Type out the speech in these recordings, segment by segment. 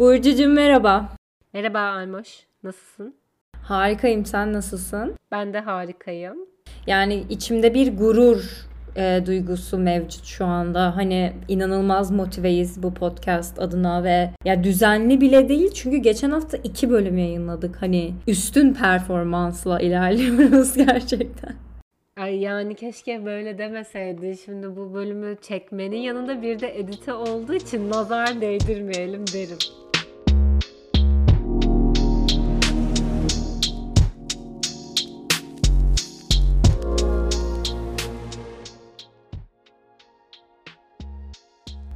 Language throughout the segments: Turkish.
Burcucuğum merhaba. Merhaba Almoş. Nasılsın? Harikayım. Sen nasılsın? Ben de harikayım. Yani içimde bir gurur e, duygusu mevcut şu anda. Hani inanılmaz motiveyiz bu podcast adına ve ya düzenli bile değil çünkü geçen hafta iki bölüm yayınladık. Hani üstün performansla ilerliyoruz gerçekten. Ay yani keşke böyle demeseydi. Şimdi bu bölümü çekmenin yanında bir de edite olduğu için nazar değdirmeyelim derim.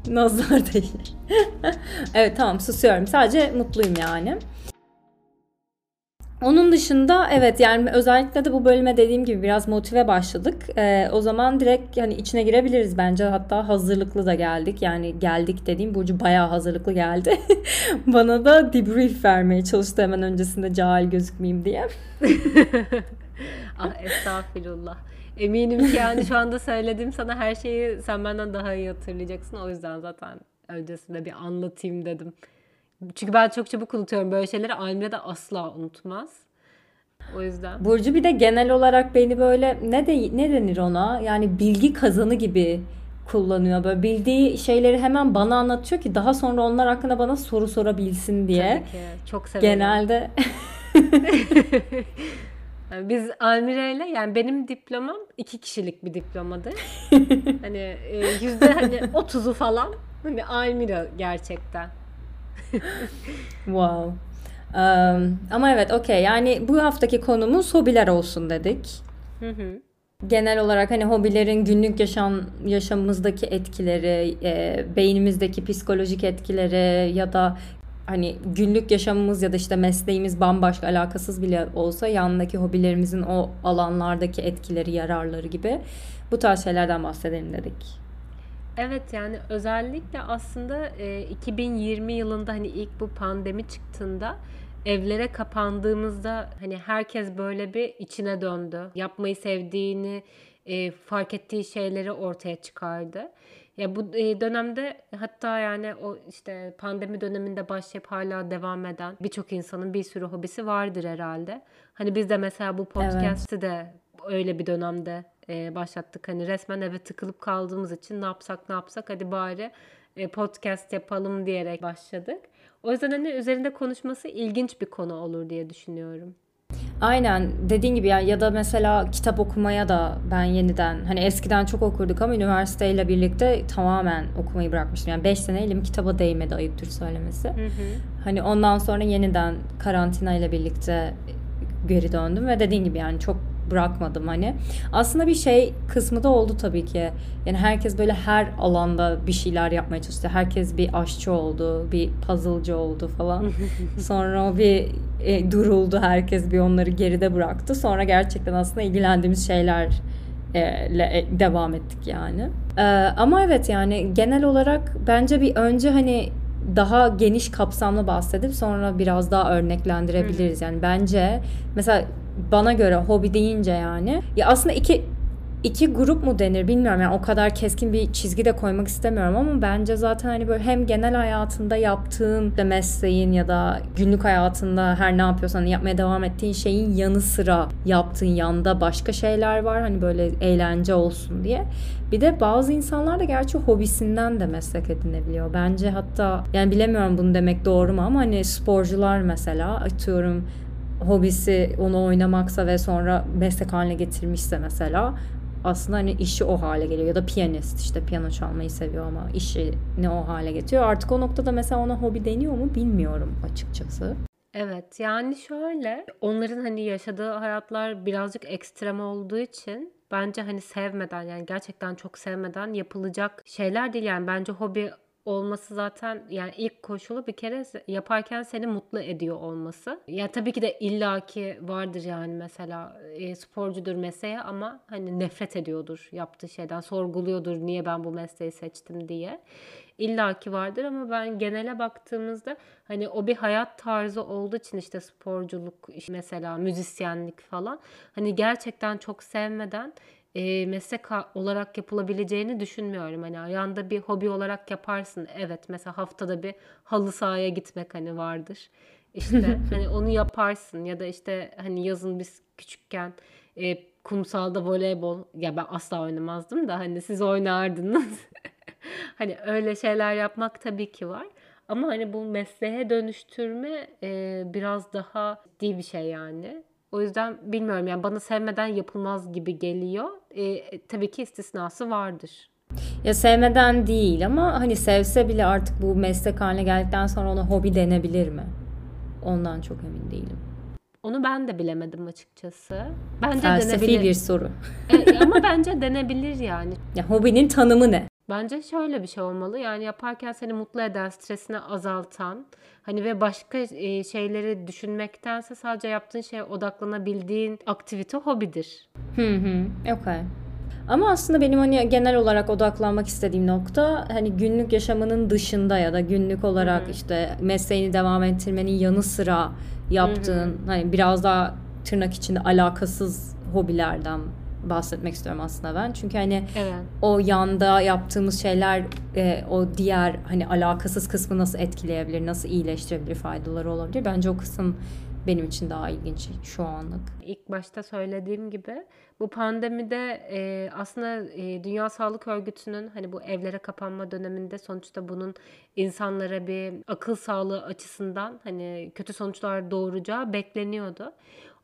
Nazar değil. evet tamam susuyorum. Sadece mutluyum yani. Onun dışında evet yani özellikle de bu bölüme dediğim gibi biraz motive başladık. Ee, o zaman direkt yani içine girebiliriz bence. Hatta hazırlıklı da geldik. Yani geldik dediğim Burcu bayağı hazırlıklı geldi. Bana da debrief vermeye çalıştı hemen öncesinde cahil gözükmeyeyim diye. ah estağfurullah. Eminim ki yani şu anda söylediğim sana her şeyi sen benden daha iyi hatırlayacaksın. O yüzden zaten öncesinde bir anlatayım dedim. Çünkü ben çok çabuk unutuyorum böyle şeyleri. Almira da asla unutmaz. O yüzden. Burcu bir de genel olarak beni böyle ne de ne denir ona? Yani bilgi kazanı gibi kullanıyor. Böyle bildiği şeyleri hemen bana anlatıyor ki daha sonra onlar hakkında bana soru sorabilsin diye. Tabii ki. Çok severim. Genelde Yani biz Almira ile yani benim diplomam iki kişilik bir diplomadır. hani e, yüzde hani otuzu falan hani Almira gerçekten. wow. Um, ama evet okey yani bu haftaki konumuz hobiler olsun dedik. Hı hı. Genel olarak hani hobilerin günlük yaşam yaşamımızdaki etkileri, e, beynimizdeki psikolojik etkileri ya da hani günlük yaşamımız ya da işte mesleğimiz bambaşka alakasız bile olsa yanındaki hobilerimizin o alanlardaki etkileri, yararları gibi bu tarz şeylerden bahsedelim dedik. Evet yani özellikle aslında e, 2020 yılında hani ilk bu pandemi çıktığında evlere kapandığımızda hani herkes böyle bir içine döndü. Yapmayı sevdiğini, e, fark ettiği şeyleri ortaya çıkardı. Ya bu e, dönemde hatta yani o işte pandemi döneminde başlayıp hala devam eden birçok insanın bir sürü hobisi vardır herhalde. Hani biz de mesela bu podcast'i de öyle bir dönemde e, başlattık. Hani resmen eve tıkılıp kaldığımız için ne yapsak ne yapsak hadi bari e, podcast yapalım diyerek başladık. O yüzden hani üzerinde konuşması ilginç bir konu olur diye düşünüyorum. Aynen dediğin gibi ya, ya da mesela kitap okumaya da ben yeniden hani eskiden çok okurduk ama üniversiteyle birlikte tamamen okumayı bırakmıştım. Yani 5 sene elim kitaba değmedi ayıptır söylemesi. Hı hı. Hani ondan sonra yeniden karantina ile birlikte geri döndüm ve dediğin gibi yani çok bırakmadım hani. Aslında bir şey kısmı da oldu tabii ki. Yani herkes böyle her alanda bir şeyler yapmaya çalıştı. Herkes bir aşçı oldu, bir puzzle'cı oldu falan. Sonra o bir e, duruldu herkes bir onları geride bıraktı. Sonra gerçekten aslında ilgilendiğimiz şeyler e, devam ettik yani. E, ama evet yani genel olarak bence bir önce hani daha geniş kapsamlı bahsedip sonra biraz daha örneklendirebiliriz. Yani bence mesela bana göre hobi deyince yani ya aslında iki iki grup mu denir bilmiyorum yani o kadar keskin bir çizgi de koymak istemiyorum ama bence zaten hani böyle hem genel hayatında yaptığın de mesleğin ya da günlük hayatında her ne yapıyorsan yapmaya devam ettiğin şeyin yanı sıra yaptığın yanda başka şeyler var hani böyle eğlence olsun diye. Bir de bazı insanlar da gerçi hobisinden de meslek edinebiliyor. Bence hatta yani bilemiyorum bunu demek doğru mu ama hani sporcular mesela atıyorum hobisi onu oynamaksa ve sonra meslek haline getirmişse mesela aslında hani işi o hale geliyor ya da piyanist işte piyano çalmayı seviyor ama işi ne o hale getiriyor. Artık o noktada mesela ona hobi deniyor mu bilmiyorum açıkçası. Evet yani şöyle onların hani yaşadığı hayatlar birazcık ekstrem olduğu için bence hani sevmeden yani gerçekten çok sevmeden yapılacak şeyler değil yani bence hobi olması zaten yani ilk koşulu bir kere yaparken seni mutlu ediyor olması. Ya tabii ki de illaki vardır yani mesela e, sporcudur mesleğe ama hani nefret ediyordur yaptığı şeyden, sorguluyordur niye ben bu mesleği seçtim diye. İlla ki vardır ama ben genele baktığımızda hani o bir hayat tarzı olduğu için işte sporculuk işte mesela müzisyenlik falan hani gerçekten çok sevmeden e, meslek olarak yapılabileceğini düşünmüyorum. Hani ayağında bir hobi olarak yaparsın. Evet mesela haftada bir halı sahaya gitmek hani vardır. İşte hani onu yaparsın ya da işte hani yazın biz küçükken e, kumsalda voleybol ya ben asla oynamazdım da hani siz oynardınız. hani öyle şeyler yapmak tabii ki var. Ama hani bu mesleğe dönüştürme e, biraz daha ciddi bir şey yani. O yüzden bilmiyorum yani bana sevmeden yapılmaz gibi geliyor. E, tabii ki istisnası vardır. Ya sevmeden değil ama hani sevse bile artık bu meslek haline geldikten sonra ona hobi denebilir mi? Ondan çok emin değilim. Onu ben de bilemedim açıkçası. Bence Felsefi denebilir. bir soru. E, ama bence denebilir yani. Ya hobinin tanımı ne? Bence şöyle bir şey olmalı. Yani yaparken seni mutlu eden, stresini azaltan, hani ve başka e, şeyleri düşünmektense sadece yaptığın şeye odaklanabildiğin aktivite hobidir. Hı hı. Okay. Ama aslında benim hani genel olarak odaklanmak istediğim nokta hani günlük yaşamının dışında ya da günlük olarak işte mesleğini devam ettirmenin yanı sıra yaptığın hani biraz daha tırnak içinde alakasız hobilerden bahsetmek istiyorum aslında ben. Çünkü hani Evet. o yanda yaptığımız şeyler e, o diğer hani alakasız kısmı nasıl etkileyebilir, nasıl iyileştirebilir, faydaları olabilir. Bence o kısım benim için daha ilginç şu anlık. İlk başta söylediğim gibi bu pandemide e, aslında e, Dünya Sağlık Örgütü'nün hani bu evlere kapanma döneminde sonuçta bunun insanlara bir akıl sağlığı açısından hani kötü sonuçlar doğuracağı bekleniyordu.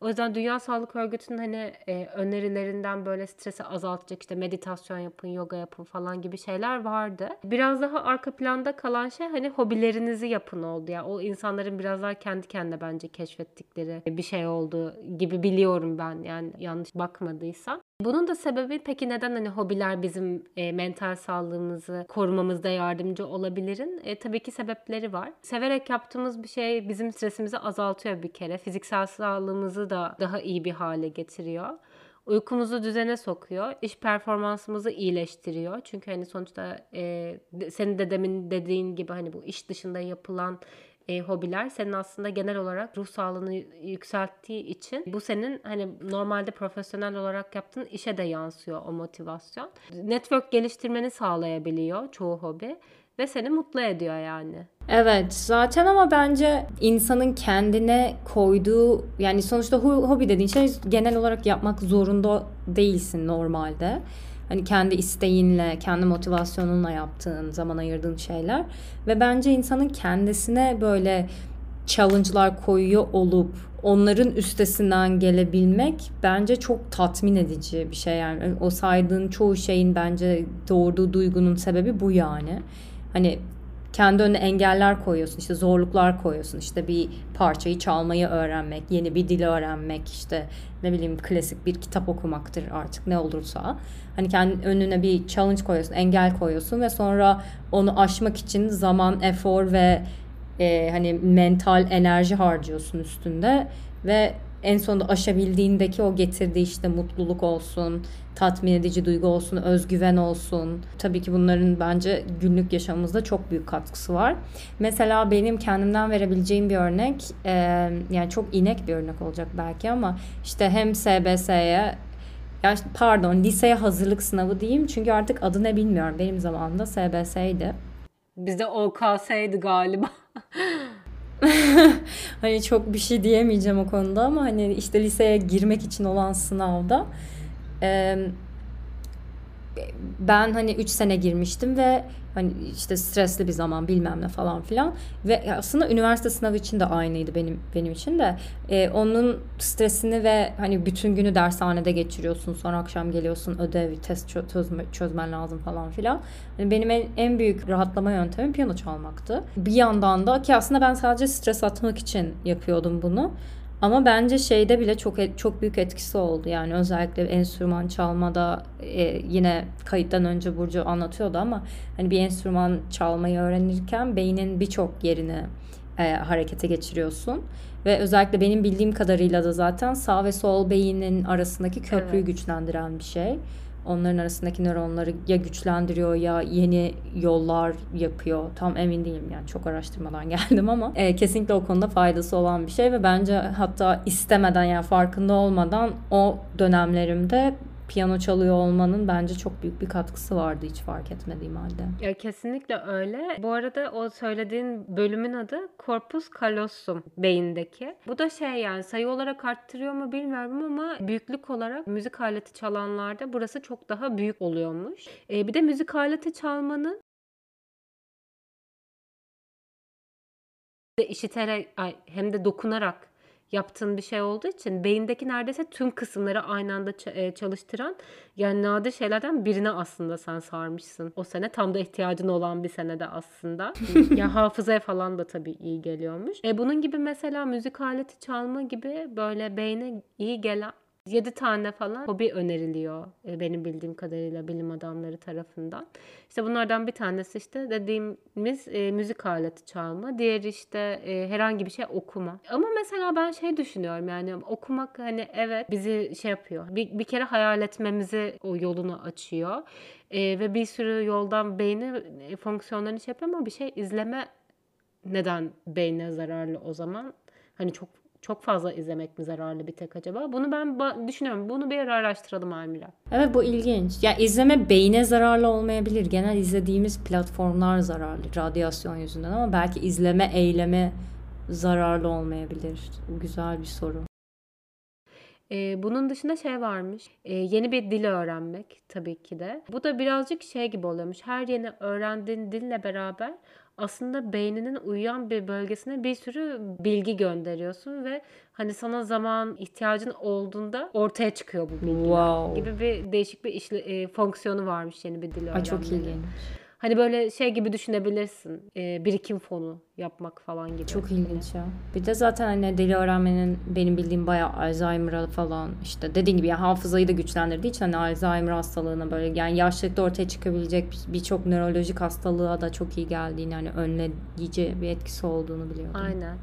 O yüzden Dünya Sağlık Örgütü'nün hani e, önerilerinden böyle stresi azaltacak işte meditasyon yapın, yoga yapın falan gibi şeyler vardı. Biraz daha arka planda kalan şey hani hobilerinizi yapın oldu ya. O insanların biraz daha kendi kendine bence keşfettikleri bir şey oldu gibi biliyorum ben yani yanlış bakmadıysam. Bunun da sebebi peki neden hani hobiler bizim e, mental sağlığımızı korumamızda yardımcı olabilirin? E, tabii ki sebepleri var. Severek yaptığımız bir şey bizim stresimizi azaltıyor bir kere. Fiziksel sağlığımızı da daha iyi bir hale getiriyor. Uykumuzu düzene sokuyor. iş performansımızı iyileştiriyor. Çünkü hani sonuçta e, senin de demin dediğin gibi hani bu iş dışında yapılan e, hobiler senin aslında genel olarak ruh sağlığını yükselttiği için bu senin hani normalde profesyonel olarak yaptığın işe de yansıyor o motivasyon. Network geliştirmeni sağlayabiliyor çoğu hobi ve seni mutlu ediyor yani. Evet zaten ama bence insanın kendine koyduğu yani sonuçta hobi dediğin şey genel olarak yapmak zorunda değilsin normalde. Hani kendi isteğinle, kendi motivasyonunla yaptığın, zaman ayırdığın şeyler. Ve bence insanın kendisine böyle challenge'lar koyuyor olup onların üstesinden gelebilmek bence çok tatmin edici bir şey yani. O saydığın çoğu şeyin bence doğurduğu duygunun sebebi bu yani. Hani kendi önüne engeller koyuyorsun, işte zorluklar koyuyorsun. İşte bir parçayı çalmayı öğrenmek, yeni bir dil öğrenmek, işte ne bileyim klasik bir kitap okumaktır artık ne olursa. Hani kendi önüne bir challenge koyuyorsun, engel koyuyorsun ve sonra onu aşmak için zaman, efor ve e, hani mental enerji harcıyorsun üstünde ve en sonunda aşabildiğindeki o getirdiği işte mutluluk olsun, tatmin edici duygu olsun, özgüven olsun. Tabii ki bunların bence günlük yaşamımızda çok büyük katkısı var. Mesela benim kendimden verebileceğim bir örnek, e, yani çok inek bir örnek olacak belki ama işte hem SBS'ye ya işte pardon liseye hazırlık sınavı diyeyim çünkü artık adı ne bilmiyorum. Benim zamanımda SBS'ydi. Bizde OKS'ydi galiba. Hani çok bir şey diyemeyeceğim o konuda ama hani işte liseye girmek için olan sınavda e, ben hani 3 sene girmiştim ve hani işte stresli bir zaman bilmem ne falan filan. Ve aslında üniversite sınavı için de aynıydı benim benim için de. E, onun stresini ve hani bütün günü dershanede geçiriyorsun sonra akşam geliyorsun ödev test çö- çözme, çözmen lazım falan filan. Hani benim en, en büyük rahatlama yöntemi piyano çalmaktı. Bir yandan da ki aslında ben sadece stres atmak için yapıyordum bunu ama bence şeyde bile çok et- çok büyük etkisi oldu. Yani özellikle enstrüman çalmada e, yine kayıttan önce Burcu anlatıyordu ama hani bir enstrüman çalmayı öğrenirken beynin birçok yerini e, harekete geçiriyorsun. Ve özellikle benim bildiğim kadarıyla da zaten sağ ve sol beynin arasındaki köprüyü Evet. güçlendiren bir şey. Onların arasındaki nöronları ya güçlendiriyor ya yeni yollar yapıyor. Tam emin değilim yani çok araştırmadan geldim ama e, kesinlikle o konuda faydası olan bir şey ve bence hatta istemeden yani farkında olmadan o dönemlerimde piyano çalıyor olmanın bence çok büyük bir katkısı vardı hiç fark etmediğim halde. Ya kesinlikle öyle. Bu arada o söylediğin bölümün adı Corpus callosum beyindeki. Bu da şey yani sayı olarak arttırıyor mu bilmiyorum ama büyüklük olarak müzik aleti çalanlarda burası çok daha büyük oluyormuş. Ee, bir de müzik aleti çalmanın de işiterek ay, hem de dokunarak yaptığın bir şey olduğu için beyindeki neredeyse tüm kısımları aynı anda e, çalıştıran yani nadir şeylerden birine aslında sen sarmışsın. O sene tam da ihtiyacın olan bir senede aslında. ya hafızaya falan da tabii iyi geliyormuş. E bunun gibi mesela müzik aleti çalma gibi böyle beyne iyi gelen 7 tane falan hobi öneriliyor e, benim bildiğim kadarıyla bilim adamları tarafından. İşte bunlardan bir tanesi işte dediğimiz e, müzik aleti çalma. Diğeri işte e, herhangi bir şey okuma. Ama mesela ben şey düşünüyorum yani okumak hani evet bizi şey yapıyor. Bir, bir kere hayal etmemizi o yolunu açıyor. E, ve bir sürü yoldan beyni e, fonksiyonlarını şey yapıyor ama bir şey izleme neden beyne zararlı o zaman? Hani çok çok fazla izlemek mi zararlı bir tek acaba? Bunu ben düşünüyorum. Bunu bir ara araştıralım Almira. Evet bu ilginç. Ya izleme beyne zararlı olmayabilir. Genel izlediğimiz platformlar zararlı radyasyon yüzünden ama belki izleme eylemi zararlı olmayabilir. Güzel bir soru. Ee, bunun dışında şey varmış. Ee, yeni bir dil öğrenmek tabii ki de. Bu da birazcık şey gibi oluyormuş. Her yeni öğrendiğin dille beraber aslında beyninin uyuyan bir bölgesine bir sürü bilgi gönderiyorsun ve hani sana zaman ihtiyacın olduğunda ortaya çıkıyor bu bilgiler wow. gibi bir değişik bir işle, e, fonksiyonu varmış yeni bir dil öğrenmenin. Ay çok ilginç. Hani böyle şey gibi düşünebilirsin. E, birikim fonu yapmak falan gibi. Çok ilginç ya. Bir de zaten hani dili öğrenmenin benim bildiğim bayağı Alzheimer'a falan işte dediğin gibi yani hafızayı da güçlendirdiği için hani Alzheimer hastalığına böyle yani yaşlılıkta ortaya çıkabilecek birçok nörolojik hastalığa da çok iyi geldiğini hani önleyici bir etkisi olduğunu biliyordum. Aynen.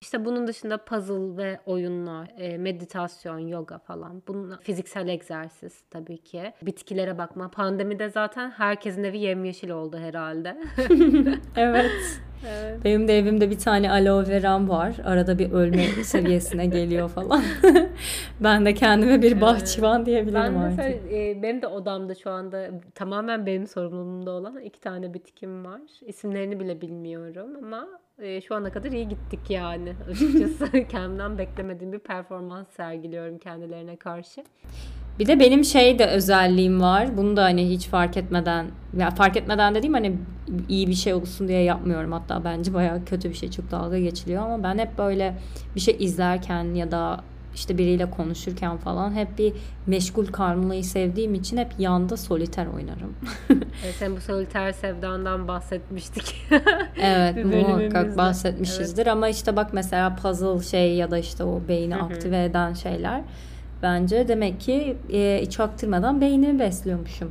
İşte bunun dışında puzzle ve oyunlar, e, meditasyon, yoga falan. Bunun fiziksel egzersiz tabii ki. Bitkilere bakma. Pandemide zaten herkesin evi yemyeşil oldu herhalde. evet. Evet. Benim de evimde bir tane aloe veram var. Arada bir ölme seviyesine geliyor falan. ben de kendime bir bahçıvan diyebilirim ben artık. Mesela, e, benim de odamda şu anda tamamen benim sorumluluğumda olan iki tane bitkim var. İsimlerini bile bilmiyorum ama e, şu ana kadar iyi gittik yani açıkçası. Kendimden beklemediğim bir performans sergiliyorum kendilerine karşı. Bir de benim şey de özelliğim var. Bunu da hani hiç fark etmeden ya fark etmeden dediğim hani iyi bir şey olsun diye yapmıyorum. Hatta bence bayağı kötü bir şey çok dalga geçiliyor ama ben hep böyle bir şey izlerken ya da işte biriyle konuşurken falan hep bir meşgul kalmayı sevdiğim için hep yanda soliter oynarım. evet, sen bu soliter sevdandan bahsetmiştik. evet muhakkak bahsetmişizdir evet. ama işte bak mesela puzzle şey ya da işte o beyni aktive eden şeyler bence demek ki e, hiç aktırmadan beynimi besliyormuşum.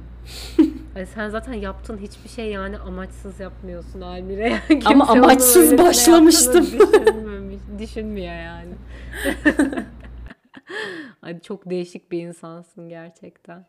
Ay sen zaten yaptığın hiçbir şey yani amaçsız yapmıyorsun Almire. Yani Ama amaçsız başlamıştım. düşünmüyor yani. Hadi çok değişik bir insansın gerçekten.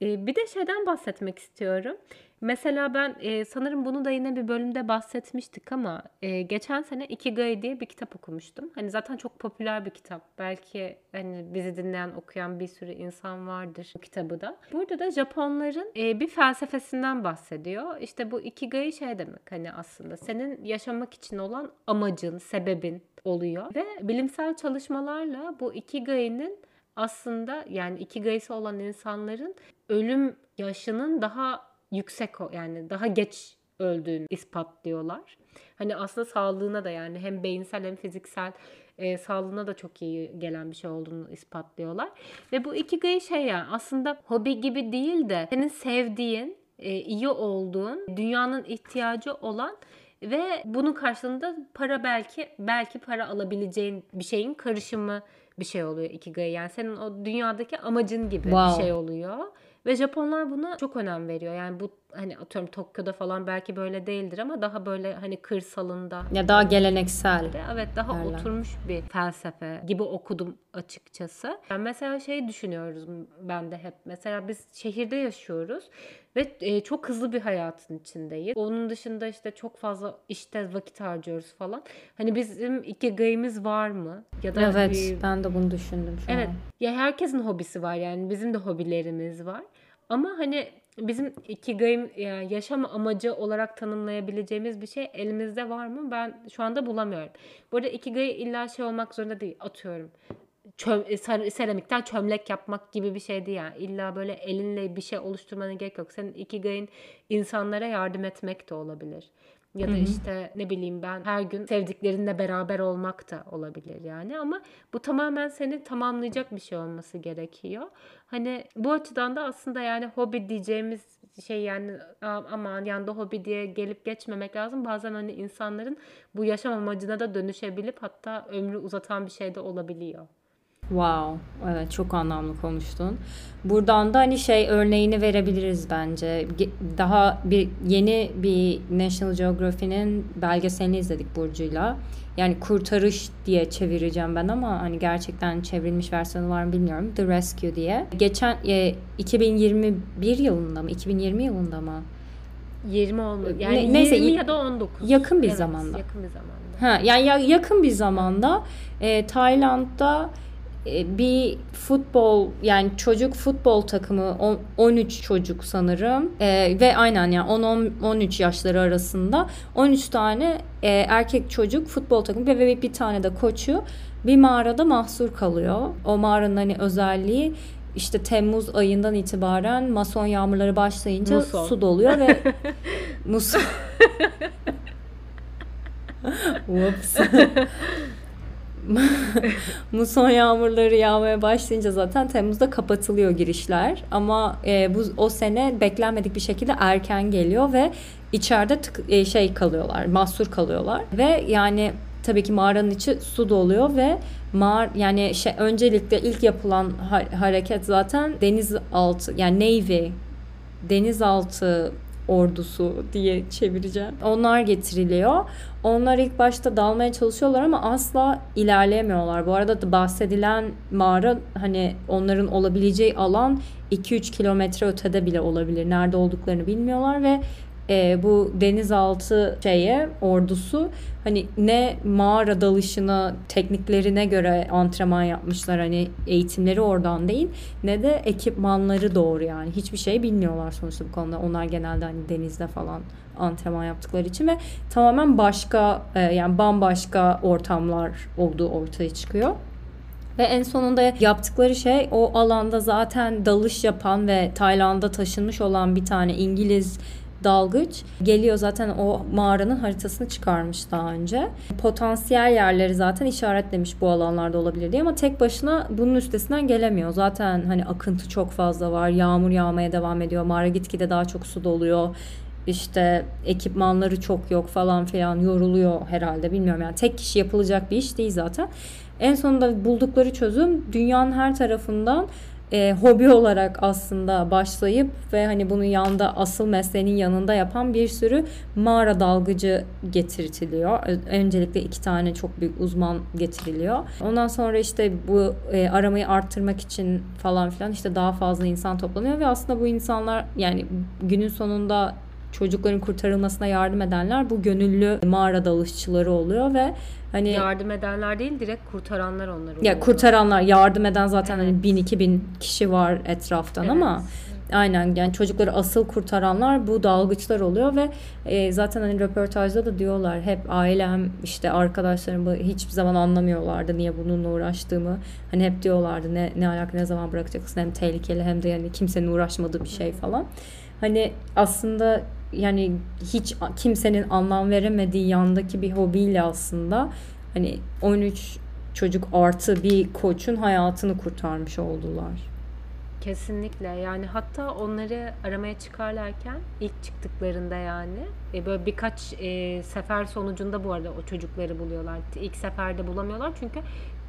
bir de şeyden bahsetmek istiyorum. Mesela ben e, sanırım bunu da yine bir bölümde bahsetmiştik ama e, geçen sene Ikigai diye bir kitap okumuştum. Hani zaten çok popüler bir kitap. Belki hani bizi dinleyen, okuyan bir sürü insan vardır bu kitabı da. Burada da Japonların e, bir felsefesinden bahsediyor. İşte bu Ikigai şey demek hani aslında senin yaşamak için olan amacın, sebebin oluyor. Ve bilimsel çalışmalarla bu Ikigai'nin aslında yani Ikigai'si olan insanların ölüm yaşının daha yüksek yani daha geç öldüğünü ispatlıyorlar. Hani aslında sağlığına da yani hem beyinsel hem fiziksel e, sağlığına da çok iyi gelen bir şey olduğunu ispatlıyorlar. Ve bu ikigai şey yani aslında hobi gibi değil de senin sevdiğin, e, iyi olduğun, dünyanın ihtiyacı olan ve bunun karşılığında para belki belki para alabileceğin bir şeyin karışımı bir şey oluyor ikigai. Yani senin o dünyadaki amacın gibi wow. bir şey oluyor. Ve Japonlar buna çok önem veriyor. Yani bu hani atıyorum Tokyo'da falan belki böyle değildir ama daha böyle hani kırsalında Ya daha geleneksel. evet daha Derler. oturmuş bir felsefe gibi okudum açıkçası. Ben mesela şey düşünüyoruz ben de hep. Mesela biz şehirde yaşıyoruz ve e, çok hızlı bir hayatın içindeyiz. Onun dışında işte çok fazla işte vakit harcıyoruz falan. Hani bizim ikigayımız var mı? Ya da Evet, bir- ben de bunu düşündüm şu Evet. an. Ya herkesin hobisi var yani bizim de hobilerimiz var. Ama hani bizim ikigayım yani yaşam amacı olarak tanımlayabileceğimiz bir şey elimizde var mı? Ben şu anda bulamıyorum. Bu arada ikigai illa şey olmak zorunda değil. Atıyorum. Çöm, e, ser- seramikten çömlek yapmak gibi bir şey değil yani. İlla böyle elinle bir şey oluşturmana gerek yok. Senin ikigayın insanlara yardım etmek de olabilir. Ya da işte ne bileyim ben her gün sevdiklerinle beraber olmak da olabilir yani ama bu tamamen seni tamamlayacak bir şey olması gerekiyor. Hani bu açıdan da aslında yani hobi diyeceğimiz şey yani "Aa, aman yanda hobi diye gelip geçmemek lazım. Bazen hani insanların bu yaşam amacına da dönüşebilip hatta ömrü uzatan bir şey de olabiliyor. Wow. Evet çok anlamlı konuştun. Buradan da hani şey örneğini verebiliriz bence. Ge- Daha bir yeni bir National Geography'nin belgeselini izledik Burcu'yla. Yani kurtarış diye çevireceğim ben ama hani gerçekten çevrilmiş versiyonu var mı bilmiyorum. The Rescue diye. Geçen e, 2021 yılında mı? 2020 yılında mı? 20 olmadı. Ne- Yani neyse, 20 y- ya da 19. yakın bir Evet, zamanda. Yakın bir zamanda. Ha, yani ya- yakın bir zamanda e, Tayland'da bir futbol yani çocuk futbol takımı on- 13 çocuk sanırım E, ve aynen yani 10-13 yaşları arasında 13 tane e, erkek çocuk futbol takımı ve ve bir tane de koçu bir mağarada mahsur kalıyor. O mağaranın hani özelliği işte Temmuz ayından itibaren mason yağmurları başlayınca Muson. su doluyor ve muson Whoops. Muson yağmurları yağmaya başlayınca zaten Temmuz'da kapatılıyor girişler. Ama e, bu o sene beklenmedik bir şekilde erken geliyor ve içeride tık, e, şey kalıyorlar, mahsur kalıyorlar. Ve yani tabii ki mağaranın içi su doluyor ve mağar yani şey öncelikle ilk yapılan ha- hareket zaten denizaltı yani Navy denizaltı ordusu diye çevireceğim. Onlar getiriliyor. Onlar ilk başta dalmaya çalışıyorlar ama asla ilerleyemiyorlar. Bu arada da bahsedilen mağara hani onların olabileceği alan 2-3 kilometre ötede bile olabilir. Nerede olduklarını bilmiyorlar ve e, bu denizaltı şeye ordusu hani ne mağara dalışına tekniklerine göre antrenman yapmışlar hani eğitimleri oradan değil ne de ekipmanları doğru yani hiçbir şey bilmiyorlar sonuçta bu konuda onlar genelde hani denizde falan antrenman yaptıkları için ve tamamen başka e, yani bambaşka ortamlar olduğu ortaya çıkıyor. Ve en sonunda yaptıkları şey o alanda zaten dalış yapan ve Tayland'a taşınmış olan bir tane İngiliz dalgıç geliyor zaten o mağaranın haritasını çıkarmış daha önce. Potansiyel yerleri zaten işaretlemiş bu alanlarda olabilir diye ama tek başına bunun üstesinden gelemiyor. Zaten hani akıntı çok fazla var. Yağmur yağmaya devam ediyor. Mağara gitgide daha çok su doluyor. İşte ekipmanları çok yok falan filan yoruluyor herhalde bilmiyorum yani tek kişi yapılacak bir iş değil zaten. En sonunda buldukları çözüm dünyanın her tarafından e, hobi olarak aslında başlayıp ve hani bunun yanında asıl mesleğinin yanında yapan bir sürü mağara dalgıcı getirtiliyor. Öncelikle iki tane çok büyük uzman getiriliyor. Ondan sonra işte bu e, aramayı arttırmak için falan filan işte daha fazla insan toplanıyor ve aslında bu insanlar yani günün sonunda çocukların kurtarılmasına yardım edenler bu gönüllü mağara dalışçıları oluyor ve hani Yardım edenler değil direkt kurtaranlar onlar ya oluyor. kurtaranlar yardım eden zaten Evet. hani bin iki bin kişi var etraftan Evet. ama aynen yani çocukları asıl kurtaranlar bu dalgıçlar oluyor ve e, zaten hani röportajda da diyorlar hep ailem işte arkadaşlarım bu hiçbir zaman anlamıyorlardı niye bununla uğraştığımı hani hep diyorlardı ne ne alaka ne zaman bırakacaksın hem tehlikeli hem de yani kimsenin uğraşmadığı bir şey falan hani aslında yani hiç kimsenin anlam veremediği yandaki bir hobiyle aslında hani 13 çocuk artı bir koçun hayatını kurtarmış oldular. Kesinlikle yani hatta onları aramaya çıkarlarken ilk çıktıklarında yani e, böyle birkaç e, sefer sonucunda bu arada o çocukları buluyorlar. İlk seferde bulamıyorlar çünkü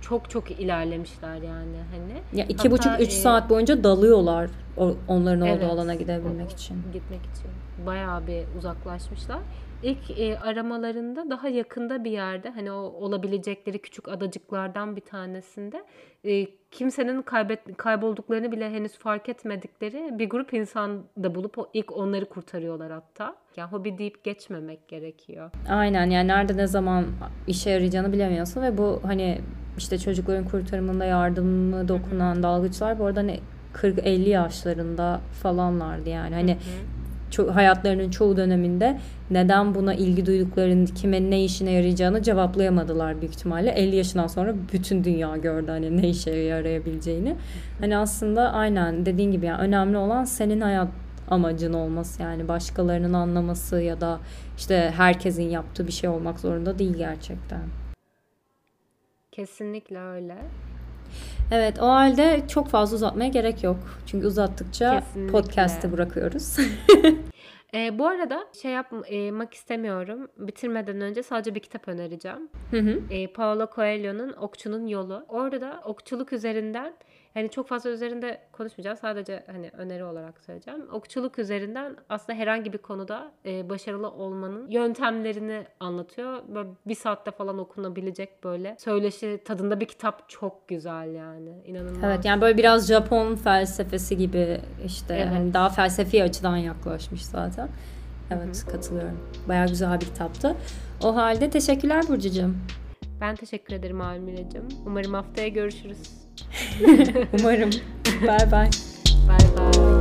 çok çok ilerlemişler yani hani. Ya iki buçuk Hatta, üç e, saat boyunca dalıyorlar o- onların olduğu Evet. alana gidebilmek için. gitmek için bayağı bir uzaklaşmışlar. İlk e, aramalarında daha yakında bir yerde hani o olabilecekleri küçük adacıklardan bir tanesinde e, kimsenin kaybet kaybolduklarını bile henüz fark etmedikleri bir grup insan da bulup o, ilk onları kurtarıyorlar hatta. Yani hobi deyip geçmemek gerekiyor. Aynen yani nerede ne zaman işe yarayacağını bilemiyorsun ve bu hani işte çocukların kurtarımında yardımı dokunan dalgıçlar bu arada hani 40-50 yaşlarında falanlardı yani hani ço- hayatlarının çoğu döneminde neden buna ilgi duyduklarını, kime ne işine yarayacağını cevaplayamadılar büyük ihtimalle. 50 yaşından sonra bütün dünya gördü hani ne işe yarayabileceğini. Hani aslında aynen dediğin gibi yani önemli olan senin hayat amacın olması yani başkalarının anlaması ya da işte herkesin yaptığı bir şey olmak zorunda değil gerçekten. Kesinlikle öyle. Evet o halde çok fazla uzatmaya gerek yok. Çünkü uzattıkça Kesinlikle. podcast'ı bırakıyoruz. E, bu arada şey yapmak istemiyorum. Bitirmeden önce sadece bir kitap önereceğim. Hı hı. e, Paulo Coelho'nun Okçunun Yolu. Orada da okçuluk üzerinden yani çok fazla üzerinde konuşmayacağım. Sadece hani öneri olarak söyleyeceğim. Okçuluk üzerinden aslında herhangi bir konuda e, başarılı olmanın yöntemlerini anlatıyor. Böyle bir saatte falan okunabilecek böyle söyleşi tadında bir kitap çok güzel yani. İnanılmaz. Evet yani böyle biraz Japon felsefesi gibi işte Evet. hani daha felsefi açıdan yaklaşmış zaten. Evet katılıyorum. Bayağı güzel bir kitaptı. O halde teşekkürler Burcucuğum. Ben teşekkür ederim Almiracığım. Umarım haftaya görüşürüz. Umarım. bye bye. Bay bay.